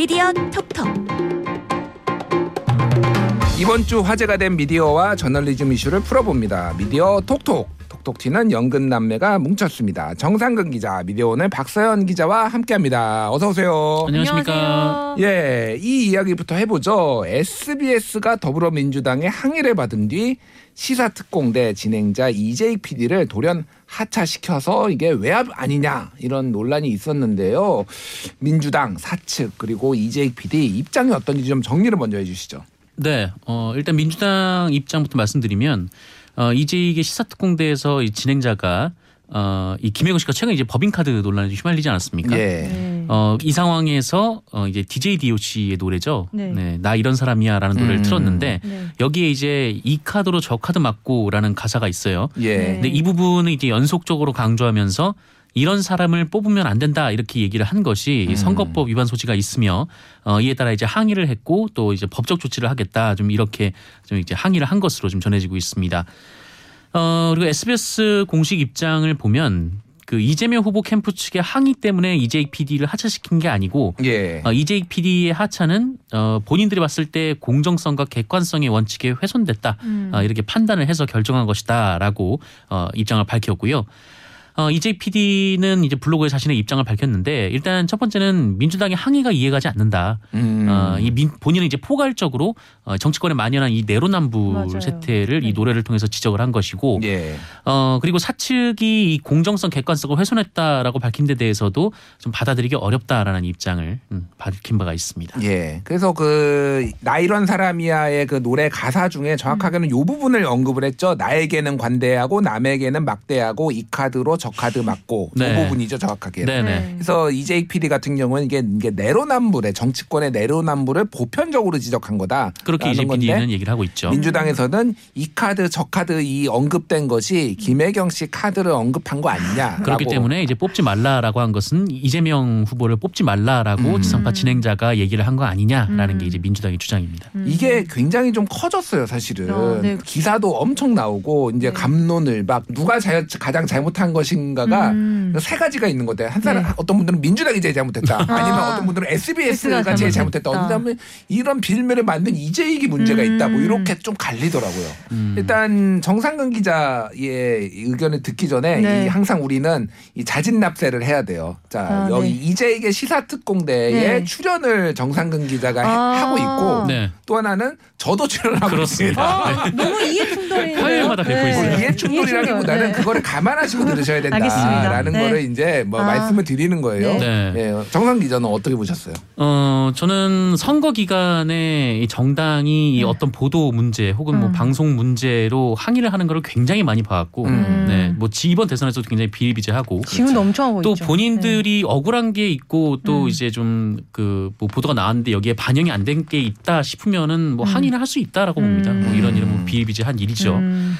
미디어 톡톡 이번 주 화제가 된 미디어와 저널리즘 이슈를 풀어봅니다. 미디어 톡톡. 톡톡 튀는 연근 남매가 뭉쳤습니다. 정상근 기자, 미디어오늘 박서연 기자와 함께합니다. 어서 오세요. 안녕하십니까. 예, 이 이야기부터 해보죠. SBS가 더불어민주당의 항의를 받은 뒤 시사특공대 진행자 이재익 PD를 돌연 하차시켜서 이게 외압 아니냐 이런 논란이 있었는데요. 민주당 사측 그리고 이재익 PD 입장이 어떤지 좀 정리를 먼저 해주시죠. 네, 어, 일단 민주당 입장부터 말씀드리면 어, 이재익의 시사특공대에서 이 진행자가 어, 이 김혜건 씨가 최근 이제 법인카드 논란에 휘말리지 않았습니까? 예. 어, 이 상황에서 어, 이제 DJ DOC의 노래죠. 네. 나 이런 사람이야라는 노래를 음. 틀었는데 네. 여기에 이제 이 카드로 저 카드 맞고라는 가사가 있어요. 예. 네. 근데 이 부분을 이제 연속적으로 강조하면서 이런 사람을 뽑으면 안 된다 이렇게 얘기를 한 것이 음. 선거법 위반 소지가 있으며 어, 이에 따라 이제 항의를 했고 또 이제 법적 조치를 하겠다 좀 이렇게 좀 이제 항의를 한 것으로 좀 전해지고 있습니다. 어, 그리고 SBS 공식 입장을 보면 그 이재명 후보 캠프 측의 항의 때문에 이재익 PD를 하차시킨 게 아니고 예. 어, 이재익 PD의 하차는 어, 본인들이 봤을 때 공정성과 객관성의 원칙에 훼손됐다 음. 어, 이렇게 판단을 해서 결정한 것이다라고 어, 입장을 밝혔고요. 어, 이재익 PD는 이제 블로그에 자신의 입장을 밝혔는데 일단 첫 번째는 민주당의 항의가 이해가지 않는다. 음. 어, 이 민, 본인은 이제 포괄적으로 어, 정치권에 만연한 이 내로남불 맞아요. 세태를 이 네. 노래를 통해서 지적을 한 것이고 예. 어 그리고 사측이 이 공정성 객관성을 훼손했다라고 밝힌 데 대해서도 좀 받아들이기 어렵다라는 입장을 음, 밝힌 바가 있습니다. 예. 그래서 그 나 이런 사람이야의 그 노래 가사 중에 정확하게는 요 부분을 언급을 했죠. 나에게는 관대하고 남에게는 막대하고 이 카드로 저 카드 맞고 네. 요 부분이죠, 정확하게. 네네. 그래서 이재익 PD 같은 경우는 이게, 이게 내로남불의 정치권의 내로남불을 보편적으로 지적한 거다. 그렇게 이제 PD는 얘기를 하고 있죠. 민주당에서는 이 카드 저 카드 이 언급된 것이 김혜경 씨 카드를 언급한 거 아니냐. 그렇기 때문에 이제 뽑지 말라라고 한 것은 이재명 후보를 뽑지 말라라고 음. 지상파 진행자가 얘기를 한 거 아니냐라는 음. 게 이제 민주당의 주장입니다. 음. 이게 굉장히 좀 커졌어요, 사실은. 어, 네. 기사도 엄청 나오고 이제 네. 감론을 막 누가 자, 가장 잘못한 것 인가가 음. 세 가지가 있는 건데 한 사람 네. 어떤 분들은 민주당이 제일 잘못했다. 아. 아니면 어떤 분들은 SBS가 SBS가 제일 잘못했다. 잘못했다. 어느 다음에 이런 빌미를 만든 이재익이 문제가 있다. 뭐 음. 이렇게 좀 갈리더라고요. 음. 일단 정상근 기자의 의견을 듣기 전에 네. 이 항상 우리는 이 자진 납세를 해야 돼요. 자 아, 여기 네. 이재익의 시사특공대에 네. 출연을 정상근 기자가 해- 아. 하고 있고 네. 또 하나는 저도 출연하고 그렇습니다. 있습니다. 아, 너무 이해충돌이네요. 화요일마다 뵙고 있어요. 뭐 이해충돌이라기보다는 네. 그거를 감안하시고 들으셔야 알겠습니다. 된다라는 네. 거를 이제 뭐 아. 말씀을 드리는 거예요. 네. 예, 정상 기자는 어떻게 보셨어요? 어, 저는 선거 기간에 이 정당이 이 네. 어떤 보도 문제 혹은 뭐 음. 방송 문제로 항의를 하는 걸 굉장히 많이 봐왔고, 음. 네, 뭐 지- 이번 대선에서도 굉장히 비일비재하고 지금도 엄청 하고 또 있죠. 본인들이 억울한 게 있고 또 음. 이제 좀 그 뭐 보도가 나왔는데 여기에 반영이 안 된 게 있다 싶으면은 뭐 음. 항의 를할수 있다라고 봅니다. 뭐 음. 이런 이런 뭐 비일비재한 네. 일이죠. 음.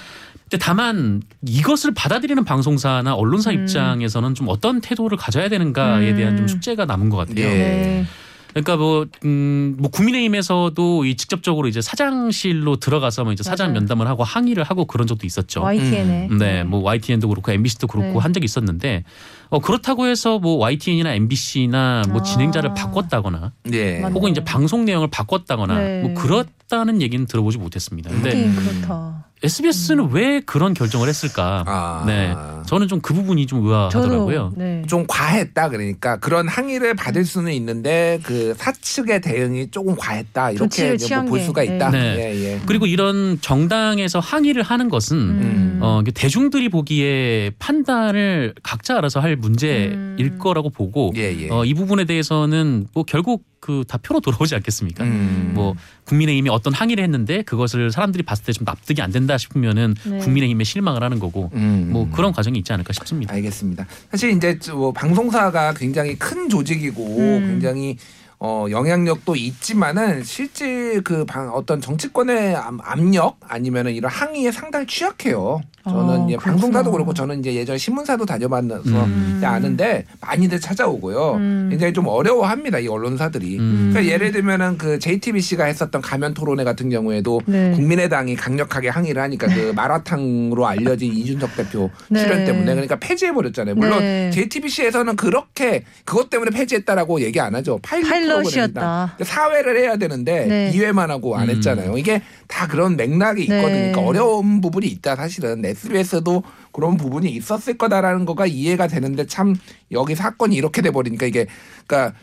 근데 다만 이것을 받아들이는 방송사나 언론사 음. 입장에서는 좀 어떤 태도를 가져야 되는가에 음. 대한 좀 숙제가 남은 것 같아요. 예. 네. 그러니까 뭐, 음, 뭐 국민의힘에서도 이 직접적으로 이제 사장실로 들어가서 뭐 이제 사장 맞아요. 면담을 하고 항의를 하고 그런 적도 있었죠. YTN에. 네, 뭐 YTN도 그렇고 MBC도 그렇고 네. 한 적이 있었는데 어 그렇다고 해서 뭐 YTN이나 MBC나 뭐 아. 진행자를 바꿨다거나 예. 맞네. 혹은 이제 방송 내용을 바꿨다거나 네. 뭐 그렇다는 얘기는 들어보지 못했습니다. 근데 그렇다. SBS는 왜 그런 결정을 했을까? 아. 네, 저는 좀 그 부분이 좀 의아하더라고요. 네. 좀 과했다 그러니까 그런 항의를 받을 수는 있는데 그 사측의 대응이 조금 과했다 이렇게 뭐볼 게, 수가 있다. 네. 예, 예. 그리고 이런 정당에서 항의를 하는 것은 음. 어, 대중들이 보기에 판단을 각자 알아서 할 문제일 음. 거라고 보고 예, 예. 어, 이 부분에 대해서는 뭐 결국 그다 표로 돌아오지 않겠습니까? 음. 뭐 국민의힘이 어떤 항의를 했는데 그것을 사람들이 봤을 때 좀 납득이 안 된다 싶으면은 네. 국민의힘에 실망을 하는 거고 음. 뭐 그런 과정이 있지 않을까 싶습니다. 알겠습니다. 사실 이제 저뭐 방송사가 굉장히 큰 조직이고 음. 굉장히 어 영향력도 있지만은 실제 그 방, 어떤 정치권의 압- 압력 아니면은 이런 항의에 상당히 취약해요. 저는 어, 이제 그렇구나. 방송사도 그렇고 저는 이제 예전 신문사도 다녀봤어서 음. 아는데 많이들 찾아오고요. 음. 굉장히 좀 어려워합니다 이 언론사들이. 음. 그러니까 예를 들면은 그 JTBC가 했었던 가면 토론회 같은 경우에도 네. 국민의당이 강력하게 항의를 하니까 그 마라탕으로 알려진 이준석 대표 네. 출연 때문에 그러니까 폐지해 버렸잖아요. 물론 네. JTBC에서는 그렇게 그것 때문에 폐지했다라고 얘기 안 하죠. 파일럿 파일럿이었다. 사회를 해야 되는데 네. 2회만 하고 안 음. 했잖아요. 이게 다 그런 맥락이 있거든요. 네. 그러니까 어려운 부분이 있다 사실은 SBS도 그런 부분이 있었을 거다라는 거가 이해가 되는데 참 여기 사건이 이렇게 돼 버리니까 이게 그러니까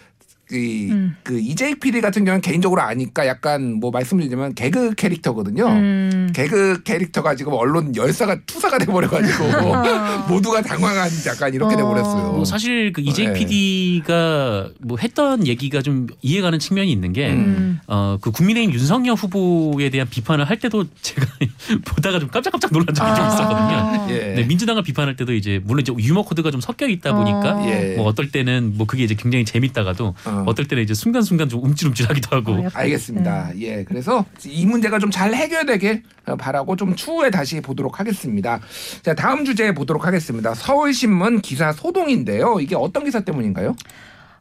이, 음. 그 EJ PD 같은 경우는 개인적으로 아니까 약간 뭐 말씀드리자면 개그 캐릭터거든요. 음. 개그 캐릭터가 지금 언론 열사가 투사가 돼버려가지고 모두가 당황한 약간 이렇게 어. 돼버렸어요. 뭐 사실 그 이재익 네. PD가 뭐 했던 얘기가 좀 이해가는 측면이 있는 게 음. 어, 그 국민의힘 윤석열 후보에 대한 비판을 할 때도 제가 보다가 좀 깜짝깜짝 놀란 적이 좀 있었거든요. 아. 예. 네, 민주당을 비판할 때도 이제 물론 이제 유머 코드가 좀 섞여 있다 보니까 어. 예. 뭐 어떨 때는 뭐 그게 이제 굉장히 재밌다가도 어. 어. 떨 때는 이제 순간순간 좀 움찔움찔하기도 하고 어, 알겠습니다. 예, 그래서 이 문제가 좀 잘 해결되길 바라고 좀 추후에 다시 보도록 하겠습니다. 자, 다음 주제 보도록 하겠습니다. 서울신문 기사 소동인데요. 이게 어떤 기사 때문인가요?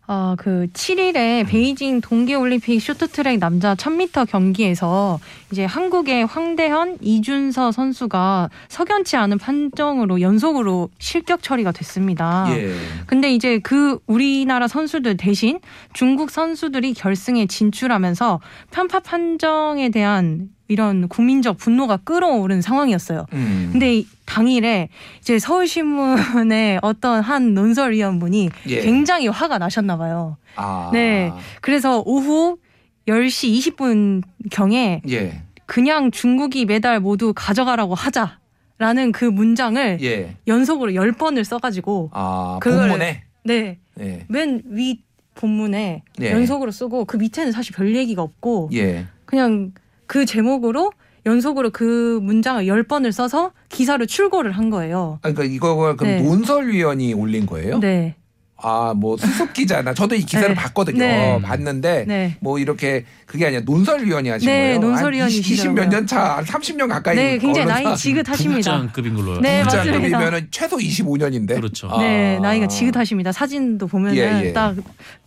아, 그 7일에 베이징 동계올림픽 쇼트트랙 남자 1000m 경기에서 이제 한국의 황대현, 이준서 선수가 석연치 않은 판정으로 연속으로 실격 처리가 됐습니다. 예. 근데 이제 그 우리나라 선수들 대신 중국 선수들이 결승에 진출하면서 편파 판정에 대한 이런 국민적 분노가 끌어오른 상황이었어요. 음. 근데 이 당일에 이제 서울신문의 어떤 한 논설위원분이 예. 굉장히 화가 나셨나 봐요. 아. 네. 그래서 오후 10시 20분 경에 예. 그냥 중국이 메달 모두 가져가라고 하자 라는 그 문장을 예. 연속으로 10번을 써가지고 아, 그걸- 본문에 네. 예. 맨위 본문에 예. 연속으로 쓰고 그 밑에는 사실 별 얘기가 없고 예. 그냥 그 제목으로 연속으로 그 문장을 10번을 써서 기사를 출고를 한 거예요. 아, 그러니까 이거 그럼 네. 논설위원이 올린 거예요? 네. 아, 뭐 수습 기자나 저도 이 기사를 네. 봤거든요. 네. 봤는데 네. 뭐 이렇게 그게 아니라 논설위원이 하신 네, 거예요. 논설위원이시더라고요. 20 몇 년 차, 30년 가까이 네, 굉장히 나이 지긋하십니다. 부국장급인 걸로 네. 국장급이면 최소 25년인데. 그렇죠. 아. 네, 나이가 지긋하십니다. 사진도 보면은 예, 예. 딱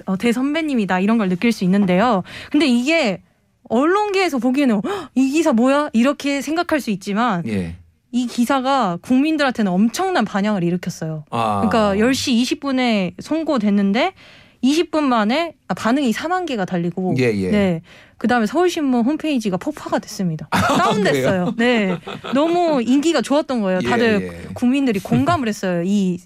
어, 대선배님이다 이런 걸 느낄 수 있는데요. 근데 이게 언론계에서 보기에는 "헉, 이 기사 뭐야? 이렇게 생각할 수 있지만 예. 이 기사가 국민들한테는 엄청난 반향을 일으켰어요. 아. 그러니까 10시 20분에 송고됐는데 20분 만에 아, 반응이 4만 개가 달리고 예, 예. 네. 그다음에 서울신문 홈페이지가 폭파가 됐습니다. 다운됐어요. 네. 너무 인기가 좋았던 거예요. 예, 다들 예. 국민들이 공감을 했어요. 이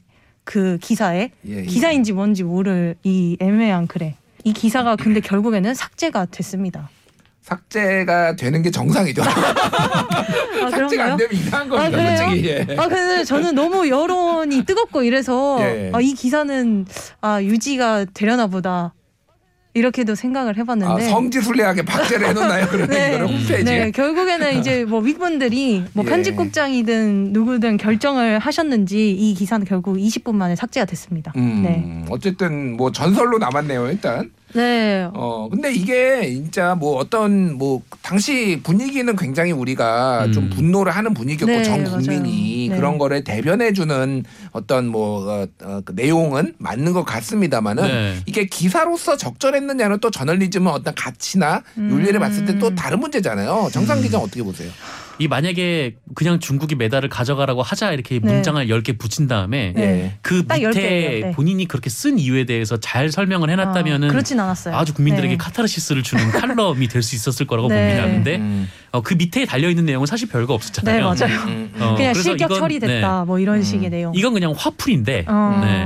그 기사에 예, 예. 기사인지 뭔지 모를 이 애매한 글에 이 기사가 근데 결국에는 삭제가 됐습니다. 삭제가 되는 게 정상이죠. 아 삭제가 안? 되면 이상한 겁니다. 아? 솔직히. 예. 아 근데 저는 너무 여론이 뜨겁고 이래서 예. 아, 이 기사는 아 유지가 되려나 보다 이렇게도 생각을 해봤는데 아, 성지순례하게 박제를 해놓나요? 그러면 네. 이거를 홈페이지에. 네, 결국에는 이제 뭐 윗분들이 뭐 예. 편집국장이든 누구든 결정을 하셨는지 이 기사는 결국 20분 만에 삭제가 됐습니다. 음, 네. 어쨌든 뭐 전설로 남았네요 일단. 네. 어 근데 이게 진짜 뭐 어떤 뭐 당시 분위기는 굉장히 우리가 음. 좀 분노를 하는 분위기였고 네, 전. 국민이 네. 그런 거를 대변해주는 어떤 뭐 어, 어, 그 내용은 맞는 것 같습니다만은 네. 이게 기사로서 적절했느냐는 또 저널리즘은 어떤 가치나 윤리를 음. 봤을 때 또 다른 문제잖아요. 정상 음. 기자 어떻게 보세요? 이 만약에 그냥 중국이 메달을 가져가라고 하자 이렇게 네. 문장을 10개 붙인 다음에 네. 예. 그딱10 밑에. 네. 본인이 그렇게 쓴 이유에 대해서 잘 설명을 해놨다면은 아, 그렇진 않았어요. 아주 국민들에게 네. 카타르시스를 주는 칼럼이 될 수 있었을 거라고 네. 봅니다. 근데 음. 어, 그 밑에 달려 있는 내용은 사실 별거 없었잖아요. 네, 맞아요. 음, 음. 어, 그냥 실격 이건, 처리됐다 뭐 이런 음. 식의 내용. 이건 그냥 화풀인데 어. 네.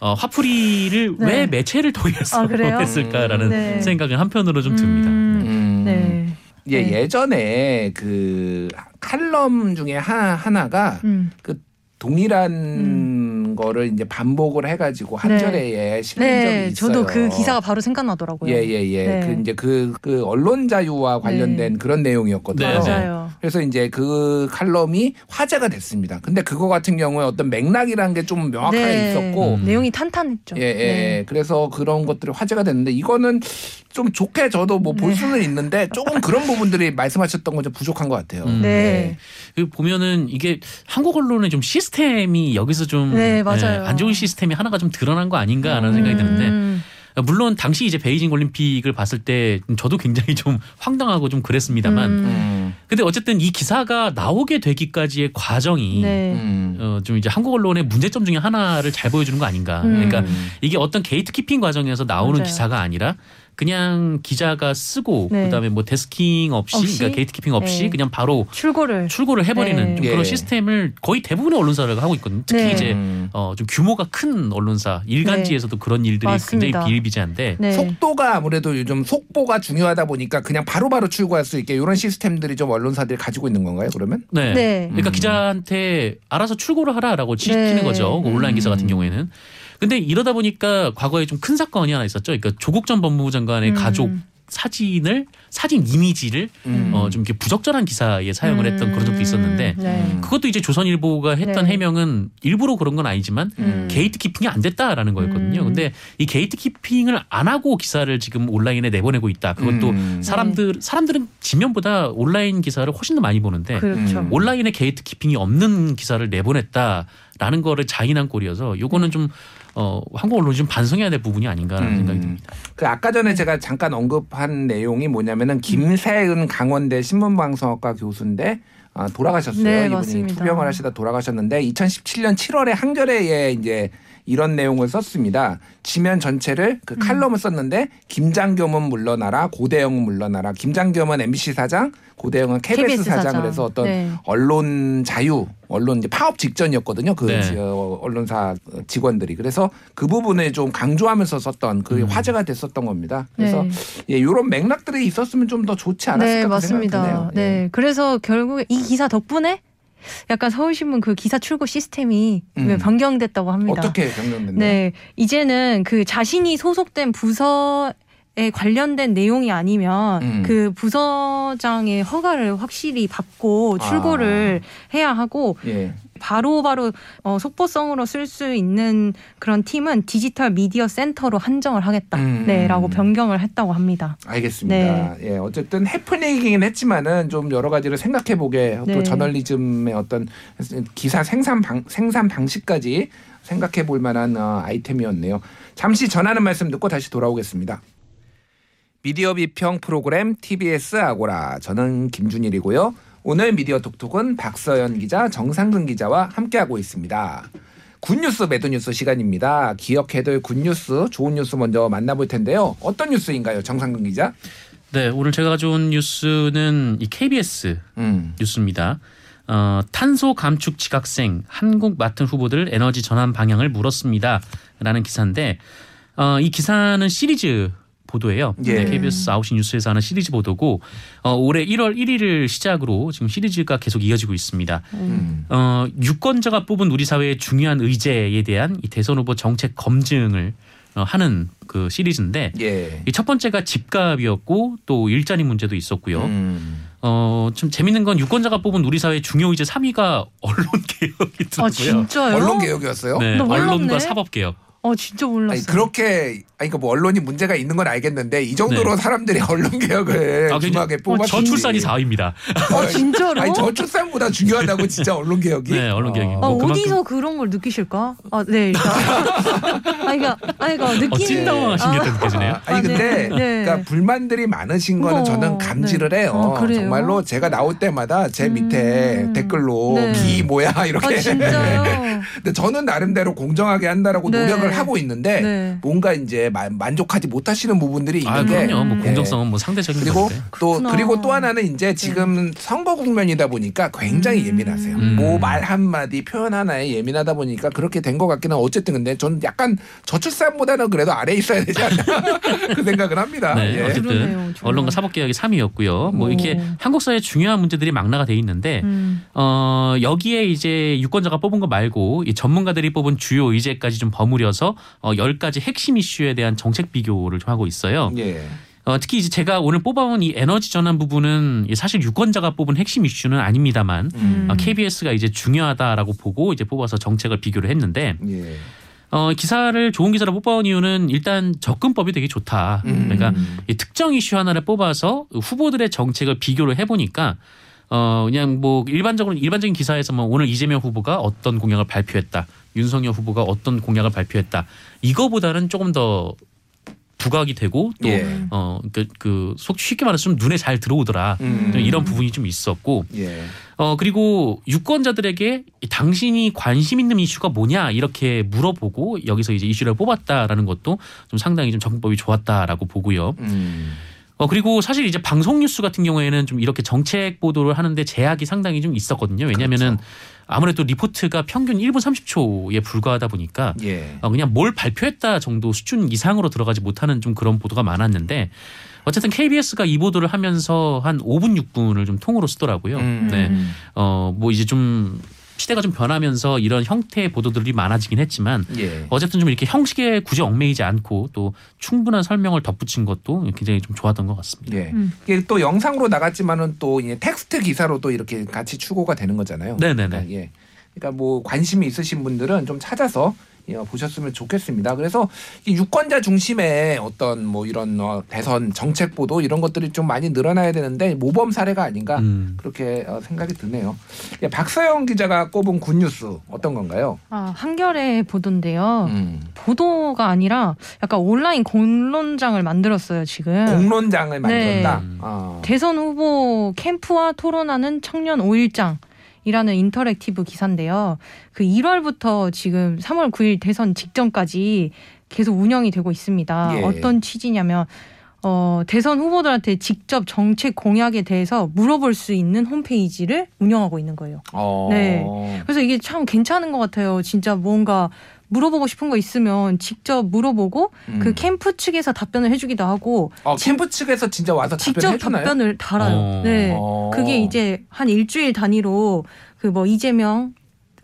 어, 화풀이를 네. 왜 매체를 통해서 아, 그래요? 했을까라는 네. 생각은 한편으로 좀 듭니다. 음, 음. 네. 예, 네. 예전에 그 칼럼 중에 하, 하나가 음. 그 동일한 거를 이제 반복을 해가지고 한 네. 절에 실린 적이 네, 있어요. 저도 그 기사가 바로 생각나더라고요. 예예예. 네. 그 이제 그, 그 언론 자유와 관련된 그런 내용이었거든요. 네, 네. 맞아요. 그래서 이제 그 칼럼이 화제가 됐습니다. 근데 그거 같은 경우에 어떤 맥락이라는 게 좀 명확하게 네. 있었고 음. 내용이 탄탄했죠. 예, 예. 네. 그래서 그런 것들이 화제가 됐는데 이거는 좀 좋게 저도 뭐볼 네. 수는 있는데 조금 그런 부분들이 말씀하셨던 건 좀 부족한 것 같아요. 음. 네. 그 보면은 이게 한국 언론의 좀 시스템이 여기서 좀 네, 맞아요. 안 좋은 시스템이 하나가 좀 드러난 거 아닌가라는 생각이 드는데 음. 물론 당시 이제 베이징 올림픽을 봤을 때 저도 굉장히 좀 황당하고 좀 그랬습니다만 음. 음. 근데 어쨌든 이 기사가 나오게 되기까지의 과정이 네. 음. 어, 좀 이제 한국 언론의 문제점 중에 하나를 잘 보여주는 거 아닌가. 음. 그러니까 이게 어떤 게이트키핑 과정에서 나오는 맞아요. 기사가 아니라 그냥 기자가 쓰고 네. 그다음에 뭐 데스킹 없이, 없이? 그러니까 게이트키핑 없이 네. 그냥 바로 출고를 출고를 해버리는 네. 좀 예. 그런 시스템을 거의 대부분의 언론사가 하고 있거든요. 특히 네. 이제 음. 어, 좀 규모가 큰 언론사 일간지에서도 그런 일들이 맞습니다. 굉장히 비일비재한데 네. 속도가 아무래도 요즘 속보가 중요하다 보니까 그냥 바로 바로 출고할 수 있게 이런 시스템들이 좀 언론사들이 가지고 있는 건가요? 그러면? 네. 네. 그러니까 음. 기자한테 알아서 출고를 하라라고 시키는 네. 거죠. 그 온라인 기사 같은 음. 경우에는. 근데 이러다 보니까 과거에 좀 큰 사건이 하나 있었죠. 그러니까 조국 전 법무부 장관의 음. 가족 사진을 사진 이미지를 음. 어, 좀 이렇게 부적절한 기사에 사용을 했던 그런 적도 있었는데 네. 그것도 이제 조선일보가 했던 네. 해명은 일부러 그런 건 아니지만 음. 게이트 키핑이 안 됐다라는 거였거든요. 음. 근데 이 게이트 키핑을 안 하고 기사를 지금 온라인에 내보내고 있다. 그것도 음. 사람들 사람들은 지면보다 온라인 기사를 훨씬 더 많이 보는데 그렇죠. 음. 온라인에 게이트 키핑이 없는 기사를 내보냈다 라는 거를 자인한 꼴이어서 요거는 좀 어, 한국 언론이 좀 반성해야 될 부분이 아닌가라는 음. 생각이 듭니다. 그 아까 전에 제가 잠깐 언급한 내용이 뭐냐면은 김세은 강원대 신문방송학과 교수인데 아, 돌아가셨어요. 네, 이분이 맞습니다. 투병을 하시다 돌아가셨는데 2017년 7월에 한겨레에 이제 이런 내용을 썼습니다. 지면 전체를 그 칼럼을 썼는데 김장겸은 물러나라, 고대영은 물러나라. 김장겸은 MBC 사장, 고대영은 KBS, KBS 사장을 사장. 해서 어떤 네. 언론 자유, 언론 이제 파업 직전이었거든요. 그 네. 언론사 직원들이 그래서 그 부분을 좀 강조하면서 썼던 그 음. 화제가 됐었던 겁니다. 그래서 네. 예, 이런 맥락들이 있었으면 좀 더 좋지 않았을까 네, 그 맞습니다. 생각이 드네요. 예. 네. 그래서 결국에 이 기사 덕분에 약간 서울신문 그 기사 출고 시스템이 음. 변경됐다고 합니다. 어떻게 변경됐나요? 네. 이제는 그 자신이 소속된 부서 에 관련된 내용이 아니면 음. 그 부서장의 허가를 확실히 받고 출고를 아. 해야 하고 예. 바로바로 어, 속보성으로 쓸 수 있는 그런 팀은 디지털 미디어 센터로 한정을 하겠다. 음. 네, 라고 변경을 했다고 합니다. 알겠습니다. 예, 어쨌든 해프닝이긴 했지만은 좀 여러 가지를 생각해 보게 또 네. 저널리즘의 어떤 기사 생산 방, 생산 방식까지 생각해 볼 만한 어, 아이템이었네요. 잠시 전하는 말씀 듣고 다시 돌아오겠습니다. 미디어 비평 프로그램 TBS 아고라 저는 김준일이고요. 오늘 미디어 톡톡은 박서연 기자, 정상근 기자와 함께하고 있습니다. good news bad news 시간입니다. 기억해둘 good news, 좋은 뉴스 먼저 만나볼 텐데요. 어떤 뉴스인가요, 정상근 기자? 네, 오늘 제가 가져온 뉴스는 이 KBS 음. 뉴스입니다. 어, 탄소 감축 지각생 한국 맡을 후보들 에너지 전환 방향을 물었습니다. 라는 기사인데 어, 이 기사는 시리즈 보도예요. 예. 네, KBS 9시 뉴스에서 하는 시리즈 보도고 어, 올해 1월 1일을 시작으로 지금 시리즈가 계속 이어지고 있습니다. 음. 어, 유권자가 뽑은 우리 사회의 중요한 의제에 대한 이 대선 후보 정책 검증을 어, 하는 그 시리즈인데 예. 이첫 번째가 집값이었고 또 일자리 문제도 있었고요. 음. 어, 좀 재밌는 건 유권자가 뽑은 우리 사회 중요 의제 3위가 언론 개혁이더라고요. 아, 진짜요? 언론 개혁이었어요? 네. 언론과 사법 개혁. 어, 진짜 몰랐어요. 아니 그렇게 아니 그뭐 언론이 문제가 있는 건 알겠는데 이 정도로 네. 사람들이 언론 개혁을 아, 중요하게 뽑았지. 저출산이 4위입니다. 어, 진짜로? 아니 저출산보다 중요하다고 진짜 언론 개혁이. 네, 언론 개혁이. 어. 아, 뭐 그만큼- 어디서 그런 걸 느끼실까? 아, 네. 일단. 아, 이거, 아, 이거 어, 느끼는. 찐당황하신 게 느껴지네요. 아, 아니 아, 근데 네, 네. 그러니까 불만들이 많으신 거는 어머, 저는 감지를 네. 해요. 어, 그래요? 정말로 제가 나올 때마다 제 밑에 음. 댓글로 네. 기 뭐야 이렇게. 아, 진짜요? 근데 저는 나름대로 공정하게 한다라고 네. 노력을 하고 있는데 네. 뭔가 이제 마- 만족하지 못하시는 부분들이 아, 있는데 그럼요. 뭐 음. 공정성은 뭐 상대적인 그리고 건데. 또 그렇구나. 그리고 또 하나는 이제 지금 선거 국면이다 보니까 굉장히 음. 예민하세요. 음. 뭐말 한마디 표현 하나에 예민하다 보니까 그렇게 된 것 같기는 어쨌든 근데 저는 약간 저출산보다는 그래도 아래 에 있어야 되지 않나 그 생각을 합니다. 네, 예. 어쨌든 그러네요. 언론과 사법 개혁이 3위였고요. 뭐 오. 이렇게 한국 사회 중요한 문제들이 망라가 돼 있는데 음. 어, 여기에 이제 유권자가 뽑은 거 말고 이 전문가들이 뽑은 주요 의제까지 좀 버무려서 어, 10가지 핵심 이슈에 대한 정책 비교를 좀 하고 있어요. 예. 어, 특히 이제 제가 오늘 뽑아온 이 에너지 전환 부분은 사실 유권자가 뽑은 핵심 이슈는 아닙니다만 음. 어, KBS가 이제 중요하다라고 보고 이제 뽑아서 정책을 비교를 했는데 예. 어, 기사를 좋은 기사를 뽑아온 이유는 일단 접근법이 되게 좋다. 음. 그러니까 이 특정 이슈 하나를 뽑아서 후보들의 정책을 비교를 해보니까 어 그냥 뭐 일반적으로 일반적인 기사에서 뭐 오늘 이재명 후보가 어떤 공약을 발표했다, 윤석열 후보가 어떤 공약을 발표했다 이거보다는 조금 더 부각이 되고 또 예. 어, 그, 그, 속 쉽게 말해서 좀 눈에 잘 들어오더라. 음. 좀 이런 부분이 좀 있었고, 예. 어, 그리고 유권자들에게 당신이 관심 있는 이슈가 뭐냐 이렇게 물어보고 여기서 이제 이슈를 뽑았다라는 것도 좀 상당히 좀 접근법이 좋았다라고 보고요. 음. 어, 그리고 사실 이제 방송 뉴스 같은 경우에는 좀 이렇게 정책 보도를 하는데 제약이 상당히 좀 있었거든요. 왜냐면은 아무래도 리포트가 평균 1분 30초에 불과하다 보니까 예. 어, 그냥 뭘 발표했다 정도 수준 이상으로 들어가지 못하는 좀 그런 보도가 많았는데 어쨌든 KBS가 이 보도를 하면서 한 5분 6분을 좀 통으로 쓰더라고요. 음. 네. 어, 뭐 이제 좀 시대가 좀 변하면서 이런 형태의 보도들이 많아지긴 했지만 예. 어쨌든 좀 이렇게 형식에 굳이 얽매이지 않고 또 충분한 설명을 덧붙인 것도 굉장히 좀 좋았던 것 같습니다. 예. 음. 이게 또 영상으로 나갔지만은 또 이제 텍스트 기사로 또 이렇게 같이 추고가 되는 거잖아요. 네네네. 그러니까, 예. 그러니까 뭐 관심이 있으신 분들은 좀 찾아서 예, 보셨으면 좋겠습니다. 그래서 이 유권자 중심의 어떤 뭐 이런 어, 대선 정책 보도 이런 것들이 좀 많이 늘어나야 되는데 모범 사례가 아닌가 음. 그렇게 어, 생각이 드네요. 예, 박서영 기자가 꼽은 굿뉴스 어떤 건가요? 아, 한겨레 보도인데요. 음. 보도가 아니라 약간 온라인 공론장을 만들었어요, 지금. 공론장을 만들었다. 네. 아. 대선 후보 캠프와 토론하는 청년 5일장 이라는 interactive 기사인데요. 그 1월부터 지금 3월 9일 대선 직전까지 계속 운영이 되고 있습니다. 예. 어떤 취지냐면 어, 대선 후보들한테 직접 정책 공약에 대해서 물어볼 수 있는 홈페이지를 운영하고 있는 거예요. 어. 네. 그래서 이게 참 괜찮은 것 같아요. 진짜 뭔가 물어보고 싶은 거 있으면 직접 물어보고 음. 그 캠프 측에서 답변을 해주기도 하고 어, 캠프 측에서 진짜 와서 직접 답변해주나요? 답변을 달아요. 어. 네. 어. 그게 이제 한 일주일 단위로 그 뭐 이재명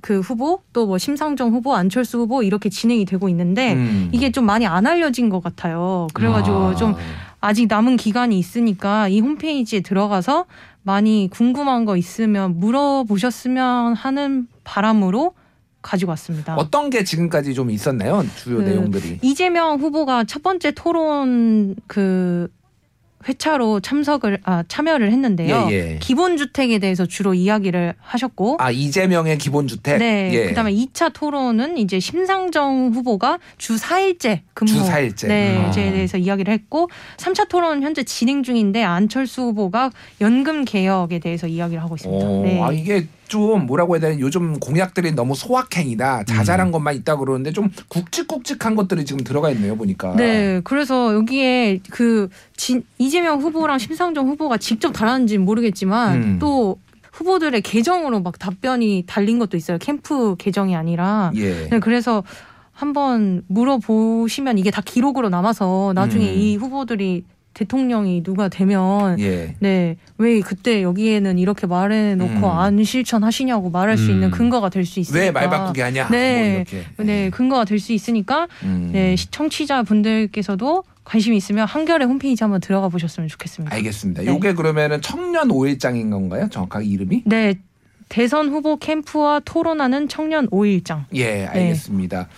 그 후보 또 뭐 심상정 후보 안철수 후보 이렇게 진행이 되고 있는데 음. 이게 좀 많이 안 알려진 것 같아요. 그래가지고 아. 좀 아직 남은 기간이 있으니까 이 홈페이지에 들어가서 많이 궁금한 거 있으면 물어보셨으면 하는 바람으로 가지고 왔습니다. 어떤 게 지금까지 좀 있었나요? 주요 그 내용들이. 이재명 후보가 첫 번째 토론 그 회차로 참석을 아 참여를 했는데요. 예, 예. 기본 주택에 대해서 주로 이야기를 하셨고 아 이재명의 기본 주택. 네. 예. 그다음에 2차 토론은 이제 심상정 후보가 주 4일째 근무 주 4일째. 네, 아. 이제에 대해서 이야기를 했고 3차 토론은 현재 진행 중인데 안철수 후보가 연금 개혁에 대해서 이야기를 하고 있습니다. 어, 네. 아 이게 좀 뭐라고 해야 되나 요즘 공약들이 너무 소확행이다 자잘한 음. 것만 있다 그러는데 좀 굵직굵직한 것들이 지금 들어가 있네요 보니까. 네, 그래서 여기에 그 진, 이재명 후보랑 심상정 후보가 직접 달았는지는 모르겠지만 음. 또 후보들의 계정으로 막 답변이 달린 것도 있어요. 캠프 계정이 아니라. 예. 네, 그래서 한번 물어보시면 이게 다 기록으로 남아서 나중에 음. 이 후보들이 대통령이 누가 되면 예. 네, 왜 그때 여기에는 이렇게 말해놓고 음. 안 실천하시냐고 말할 수 음. 있는 근거가 될 수 있으니까. 왜 말 바꾸게 하냐? 네. 뭐 이렇게. 네, 근거가 될 수 있으니까 음. 네, 시청취자 분들께서도 관심 이 있으면 한겨레 홈페이지 한번 들어가 보셨으면 좋겠습니다. 알겠습니다. 네. 요게 그러면은 청년 5일장인 건가요? 정확하게 이름이? 네, 대선 후보 캠프와 토론하는 청년 5일장. 예, 알겠습니다.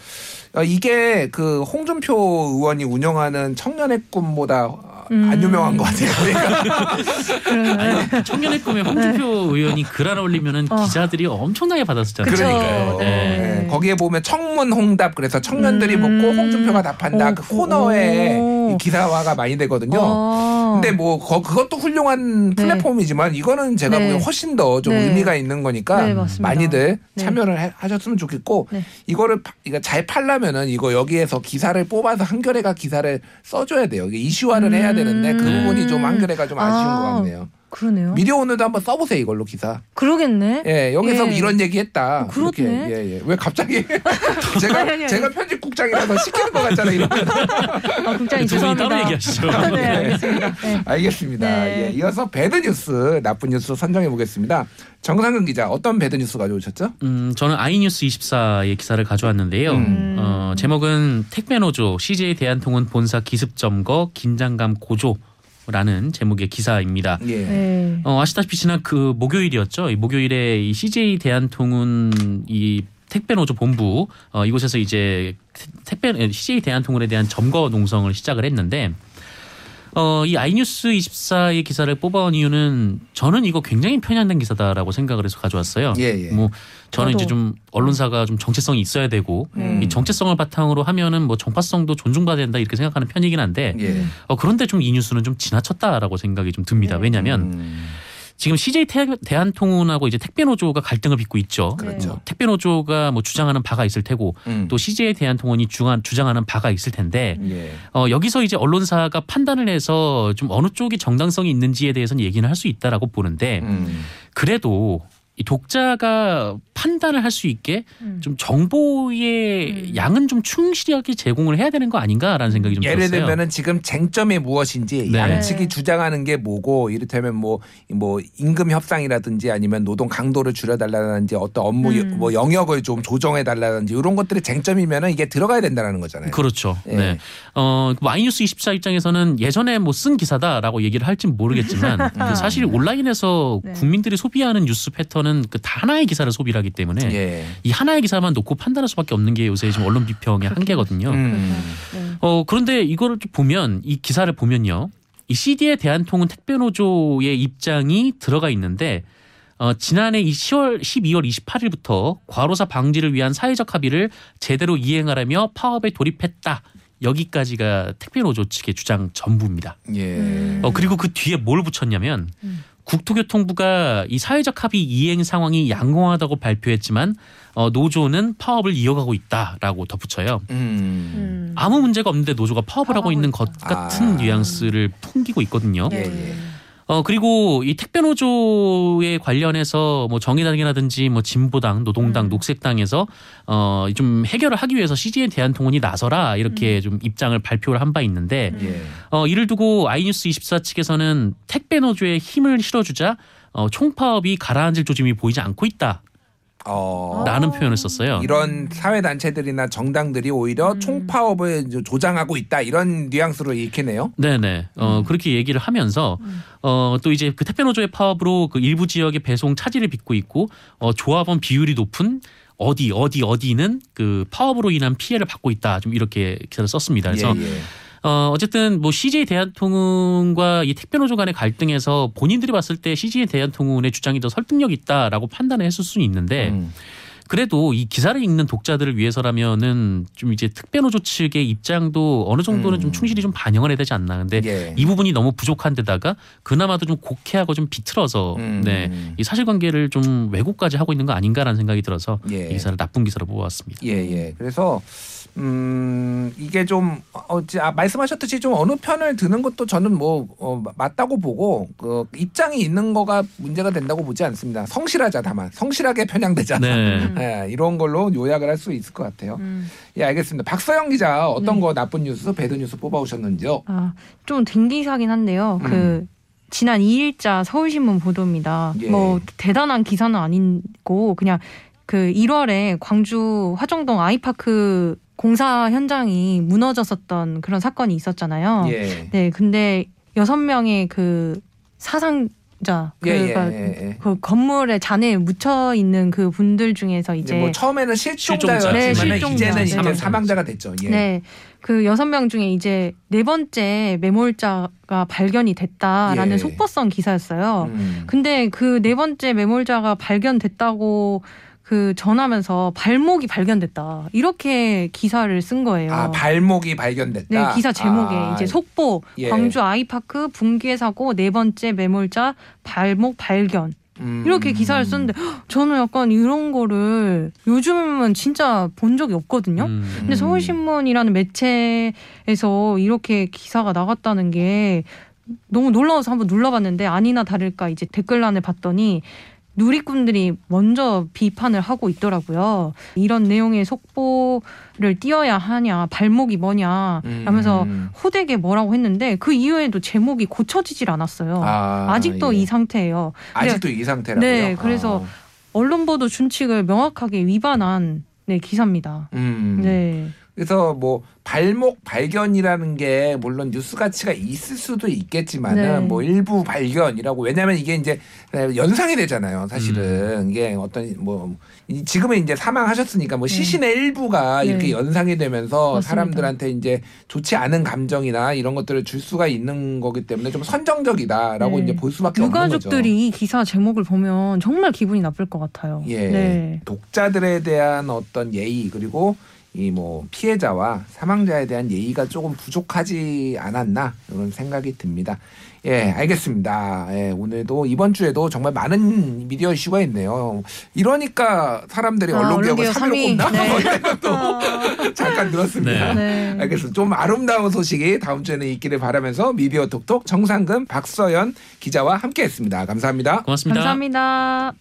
어, 이게 그 홍준표 의원이 운영하는 청년의 꿈보다 어, 안 음. 유명한 것 같아요. 그러니까 그러면 청년의 꿈에 홍준표 의원이 글 하나 올리면은 어. 기자들이 엄청나게 받았었잖아요. 그러니까요. 네. 예, 거기에 보면 청문 홍답 그래서 청년들이 음. 묻고 홍준표가 답한다 오, 그 코너에 오. 이 기사화가 많이 되거든요. 어. 근데 뭐 거- 그것도 훌륭한 네. 플랫폼이지만 이거는 제가 네. 보기엔 훨씬 더좀 네. 의미가 있는 거니까 네. 많이들 네. 참여를 해- 하셨으면 좋겠고 네. 이거를 파- 이거 잘 팔려면은 이거 여기에서 기사를 뽑아서 한겨레가 기사를 써줘야 돼요. 이게 이슈화를 음. 해야 되는데 그 네. 부분이 좀 한겨레가 좀 아쉬운 아. 것 같네요. 그러네요. 미디어 오늘도 한번 써보세요 이걸로 기사. 그러겠네. 예, 여기서 예. 이런 얘기했다. 그렇네. 이렇게. 예, 예. 왜 갑자기 제가 아니, 아니, 아니. 제가 편집국장이라서 시키는 것 같잖아요. 이러면. 아, 국장님 두 분이 죄송합니다. 따로 얘기하시죠. 네, 알겠습니다. 네. 알겠습니다. 네. 예, 이어서 배드 뉴스 나쁜 뉴스 선정해 보겠습니다. 정상근 기자 어떤 배드 뉴스 가져오셨죠? 음, 저는 아이뉴스 24의 기사를 가져왔는데요. 음. 어, 제목은 택배노조 CJ 대한통운 본사 기습 점거 긴장감 고조 라는 제목의 기사입니다. 예. 네. 어, 아시다시피 지난 그 목요일이었죠. 이 목요일에 이 CJ 대한통운 이 택배 노조 본부 어, 이곳에서 이제 택배 CJ 대한통운에 대한 점거 농성을 시작을 했는데 어, 이 아이뉴스 24의 기사를 뽑아온 이유는 저는 이거 굉장히 편향된 기사다라고 생각을 해서 가져왔어요. 예, 예. 뭐 저는 저도. 이제 좀 언론사가 좀 정체성이 있어야 되고 음. 이 정체성을 바탕으로 하면은 뭐 정파성도 존중받아야 된다 이렇게 생각하는 편이긴 한데 예. 어, 그런데 좀 이 뉴스는 좀 지나쳤다라고 생각이 좀 듭니다. 네. 왜냐하면 음. 지금 CJ 태- 대한통운하고 이제 택배 노조가 갈등을 빚고 있죠. 그렇죠. 뭐 택배 노조가 뭐 주장하는 바가 있을 테고 음. 또 CJ 대한통운이 주장, 주장하는 바가 있을 텐데 예. 어, 여기서 이제 언론사가 판단을 해서 좀 어느 쪽이 정당성이 있는지에 대해서는 얘기는 할 수 있다라고 보는데 음. 그래도 이 독자가 판단을 할 수 있게 음. 좀 정보의 음. 양은 좀 충실하게 제공을 해야 되는 거 아닌가라는 생각이 좀 예를 들었어요. 들면은 지금 쟁점이 무엇인지 네. 양측이 주장하는 게 뭐고 이를테면 뭐뭐 임금 협상이라든지 아니면 노동 강도를 줄여달라든지 어떤 업무 음. 뭐 영역을 좀 조정해달라든지 이런 것들이 쟁점이면은 이게 들어가야 된다는 거잖아요. 그렇죠. 예. 네. 어, 마이뉴스 24 입장에서는 예전에 뭐 쓴 기사다라고 얘기를 할진 모르겠지만 그 사실 온라인에서 네. 국민들이 소비하는 뉴스 패턴 은그 하나의 기사를 소비를 하기 때문에 예. 이 하나의 기사만 놓고 판단할 수밖에 없는 게 요새 지금 언론 비평의 한계거든요. 음. 네. 어, 그런데 이거를 좀 보면 이 기사를 보면요. 이 CD의 대한통운 택배 노조의 입장이 들어가 있는데 어, 지난해 이 10월 12월 28일부터 과로사 방지를 위한 사회적 합의를 제대로 이행하려며 파업에 돌입했다. 여기까지가 택배 노조 측의 주장 전부입니다. 예. 음. 어, 그리고 그 뒤에 뭘 붙였냐면 음. 국토교통부가 이 사회적 합의 이행 상황이 양호하다고 발표했지만 어, 노조는 파업을 이어가고 있다라고 덧붙여요. 음. 음. 아무 문제가 없는데 노조가 파업을 하고 있는 있다. 것 같은 아. 뉘앙스를 풍기고 있거든요. 예, 네. 예. 어 그리고 이 택배 노조에 관련해서 뭐 정의당이라든지 뭐 진보당, 노동당, 음. 녹색당에서 어 좀 해결을 하기 위해서 CGN 대한통운이 나서라 이렇게 좀 입장을 발표를 한 바 있는데 음. 예. 어 이를 두고 아이뉴스 24 측에서는 택배 노조에 힘을 실어주자 어 총파업이 가라앉을 조짐이 보이지 않고 있다. 어. 라는 표현을 썼어요. 이런 사회 단체들이나 정당들이 오히려 음. 총파업을 조장하고 있다 이런 뉘앙스로 읽히네요. 네네. 어, 음. 그렇게 얘기를 하면서, 어, 또 이제 그 택배노조의 파업으로 그 일부 지역의 배송 차질을 빚고 있고, 어, 조합원 비율이 높은 어디, 어디, 어디는 그 파업으로 인한 피해를 받고 있다. 좀 이렇게 기사를 썼습니다. 그래서, 예, 예. 어, 어쨌든 뭐 CJ 대한통운과 이 택배노조 간의 갈등에서 본인들이 봤을 때 CJ 대한통운의 주장이 더 설득력 있다라고 판단을 했을 수는 있는데, 음. 그래도 이 기사를 읽는 독자들을 위해서라면은 좀 이제 택배노조 측의 입장도 어느 정도는 음. 좀 충실히 좀 반영을 해야 되지 않나. 근데 예. 이 부분이 너무 부족한 데다가 그나마도 좀 곡해하고 좀 비틀어서 음. 네. 이 사실관계를 좀 왜곡까지 하고 있는 거 아닌가라는 생각이 들어서 예. 이 기사를 나쁜 기사로 뽑아왔습니다. 예, 예. 그래서 음 이게 좀 어, 지- 아, 말씀하셨듯이 좀 어느 편을 드는 것도 저는 뭐 어, 맞다고 보고 그 입장이 있는 거가 문제가 된다고 보지 않습니다. 성실하자 다만 성실하게 편향되자. 네. 예, 이런 걸로 요약을 할 수 있을 것 같아요. 음. 예, 알겠습니다. 박서영 기자 어떤 네. 거 나쁜 뉴스, 배드 뉴스 뽑아오셨는지요? 아, 좀 댕기사긴 한데요. 음. 그 지난 2일자 서울신문 보도입니다. 예. 뭐 대단한 기사는 아니고 그냥 그 1월에 광주 화정동 아이파크 공사 현장이 무너졌었던 그런 사건이 있었잖아요. 예. 네, 근데 여섯 명의 그 사상자, 그러니까 예, 예. 그 건물에 잔해에 묻혀 있는 그 분들 중에서 이제 이제 뭐 처음에는 실종자. 실종자였지만 네, 이제는 실종자. 이제 네. 사망자가 됐죠. 예. 네. 그 여섯 명 중에 이제 네 번째 매몰자가 발견이 됐다라는 예. 속보성 기사였어요. 음. 근데 그 네 번째 매몰자가 발견됐다고 그 전하면서 발목이 발견됐다. 이렇게 기사를 쓴 거예요. 아 발목이 발견됐다. 네, 기사 제목에 아, 이제 속보 예. 광주 아이파크 붕괴 사고 네 번째 매몰자 발목 발견 음. 이렇게 기사를 쓰는데 헉, 저는 약간 이런 거를 요즘은 진짜 본 적이 없거든요. 음. 근데 음. 서울신문이라는 매체에서 이렇게 기사가 나갔다는 게 너무 놀라워서 한번 눌러봤는데 아니나 다를까 이제 댓글란을 봤더니 누리꾼들이 먼저 비판을 하고 있더라고요. 이런 내용의 속보를 띄어야 하냐, 발목이 뭐냐 하면서 음. 호되게 뭐라고 했는데 그 이후에도 제목이 고쳐지질 않았어요. 아, 아직도 예. 이 상태예요. 아직도 이 상태라고요. 네, 그래서 아. 언론 보도 준칙을 명확하게 위반한 네, 기사입니다. 음. 네. 그래서 뭐 발목 발견이라는 게 물론 뉴스 가치가 있을 수도 있겠지만은 네. 뭐 일부 발견이라고 왜냐하면 이게 이제 연상이 되잖아요. 사실은 음. 이게 어떤 뭐 이- 지금은 이제 사망하셨으니까 뭐 시신의 일부가 네. 이렇게 연상이 되면서 맞습니다. 사람들한테 이제 좋지 않은 감정이나 이런 것들을 줄 수가 있는 거기 때문에 좀 선정적이다라고 네. 이제 볼 수밖에 없는 거죠. 유가족들이 이 기사 제목을 보면 정말 기분이 나쁠 것 같아요. 예. 네. 독자들에 대한 어떤 예의 그리고 이 뭐 피해자와 사망자에 대한 예의가 조금 부족하지 않았나 이런 생각이 듭니다. 예, 알겠습니다. 예, 오늘도 이번 주에도 정말 많은 미디어 이슈가 있네요. 이러니까 사람들이 아, 언론 개혁을 언론개혁 3위로 삼위. 꼽나? 네. 것도 잠깐 들었습니다. 네. 알겠습니다. 좀 아름다운 소식이 다음 주에는 있기를 바라면서 미디어 톡톡 정상근 박서연 기자와 함께했습니다. 감사합니다. 고맙습니다. 감사합니다.